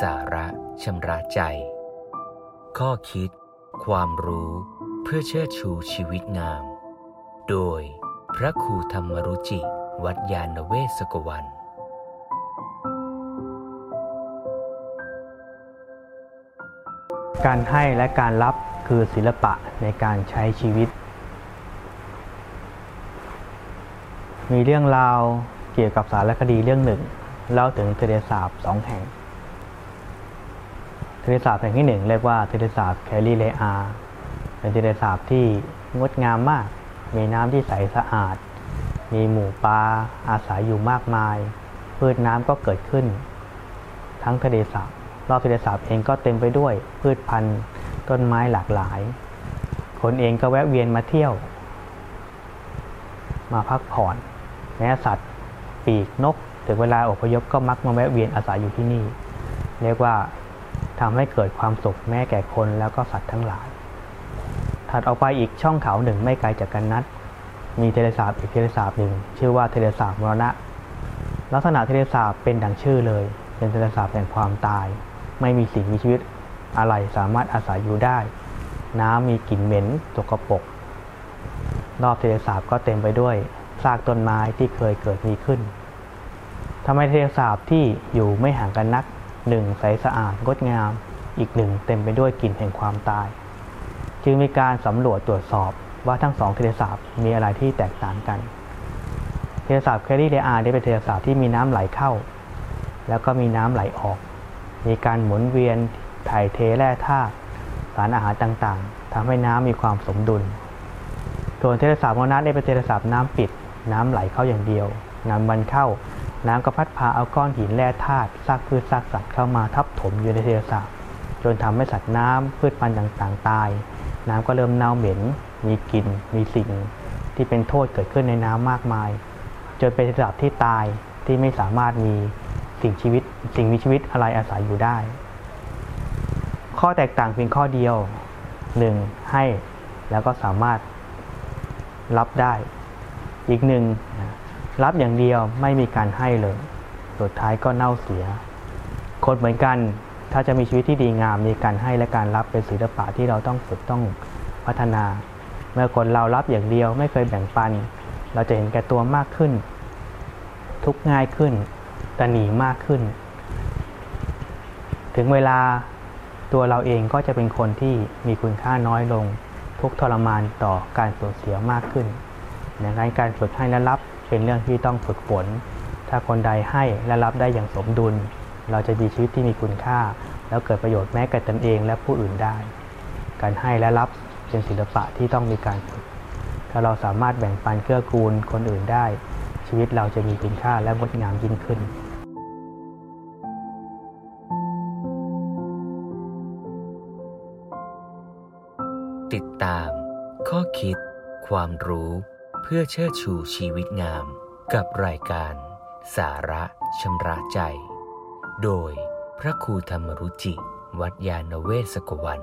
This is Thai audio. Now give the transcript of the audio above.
สาระชำระใจ ข้อคิด ความรู้เพื่อเชิดชูชีวิตงาม โดยพระครูธรรมรุจิ วัดยาณเวศกวันการให้และการรับคือศิลปะในการใช้ชีวิต มีเรื่องราวเกี่ยวกับสารคดีเรื่องหนึ่งเล่าถึงทะเลสาบสองแห่ง ทะเลสาบแห่งที่หนึ่งเรียกว่าทะเลสาบแคลิเลอา เป็นทะเลสาบที่งดงามมาก มีน้ำที่ใสสะอาด มีหมู่ปลาอาศัยอยู่มากมาย พืชน้ำก็เกิดขึ้น ทั้งทะเลสาบรอบทะเลสาบเองก็เต็มไปด้วยพืชพันธุ์ต้นไม้หลากหลาย คนเองก็แวะเวียนมาเที่ยว มาพักผ่อนแม้สัตว์ ปีกนก ถึงเวลาอพยพก็มักมาแวะเวียนอาศัยอยู่ที่นี่ เรียกว่า ทำให้เกิดความสุขแม้แก่คนแล้วก็สัตว์ทั้งหลาย ถัดออกไปอีกช่องเขาหนึ่งไม่ไกลจากกันนัด มีเทเลสาบอีกเทเลสาบหนึ่งชื่อว่าเทเลสาบมรณะ ลักษณะเทเลสาบเป็นดังชื่อเลย เป็นเทเลสาบแห่งความตาย ไม่มีสิ่งมีชีวิตอะไรสามารถอาศัยอยู่ได้ น้ำมีกลิ่นเหม็นสกปรกรอบเทเลสาบก็เต็มไปด้วยซากต้นไม้ที่เคยเกิดมีขึ้นทำไมเทเลสาบที่อยู่ไม่ห่างกันนัก หนึ่งใสสะอาดงดงาม อีกหนึ่งเต็มไปด้วยกลิ่นแห่งความตาย จึงมีการสำรวจตรวจสอบว่าทั้งสองเทเลสาบมีอะไรที่แตกต่างกัน เทเลสาบแคริเลอาได้เป็นเทเลสาบที่มีน้ำไหลเข้า แล้วก็มีน้ำไหลออก มีการหมุนเวียนถ่ายเทแร่ธาตุสารอาหารต่างๆทำให้น้ำมีความสมดุล ส่วนเทเลสาบโมนัสได้เป็นเทเลสาบน้ำปิด น้ำไหลเข้าอย่างเดียวน้ำมันเข้า น้ำก็พัดพาเอาก้อนหินแร่ธาตุซากพืชซากสัตว์เข้ามาทับถมอยู่ในเทเลสาบจนทำให้สัตว์น้ำพืชพันธุ์ต่างๆ ตาย น้ำก็เริ่มเน่าเหม็น มีกลิ่น มีสิ่ง ที่เป็นโทษเกิดขึ้นในน้ำมากมาย จนเป็นระดับที่ตายที่ไม่สามารถมีสิ่งชีวิต สิ่งมีชีวิตอะไรอาศัยอยู่ได้ ข้อแตกต่างเพียงข้อเดียว 1. ให้แล้วก็สามารถรับได้ อีกหนึ่ง รับอย่างเดียวไม่มีการให้เลย สุดท้ายก็เน่าเสีย คนเหมือนกันถ้าจะมีชีวิตที่ดีงาม มีการให้และการรับเป็นศิลปะที่เราต้องฝึกต้องพัฒนา เมื่อคนเรารับอย่างเดียวไม่เคยแบ่งปัน เราจะเห็นแก่ตัวมากขึ้น ทุกง่ายขึ้นตหนีมากขึ้น ถึงเวลาตัวเราเองก็จะเป็นคนที่มีคุณค่าน้อยลง ทุกทรมานต่อการสูญเสียมากขึ้นดังนั้นการฝึกให้และรับ เป็นเรื่องที่ต้องฝึกฝน ถ้าคนใดให้และรับได้อย่างสมดุล เราจะมีชีวิตที่มีคุณค่า แล้วเกิดประโยชน์แม้แก่ตนเองและผู้อื่นได้ การให้และรับเป็นศิลปะที่ต้องมีการฝึก ถ้าเราสามารถแบ่งปันเกื้อกูลคนอื่นได้ ชีวิตเราจะมีคุณค่าและงดงามยิ่งขึ้นติดตาม ข้อคิด ความรู้ เพื่อเชิดชูชีวิตงามกับรายการ สาระชำระใจ โดยพระครูธรรมรุจิ วัดยาณเวศกวัน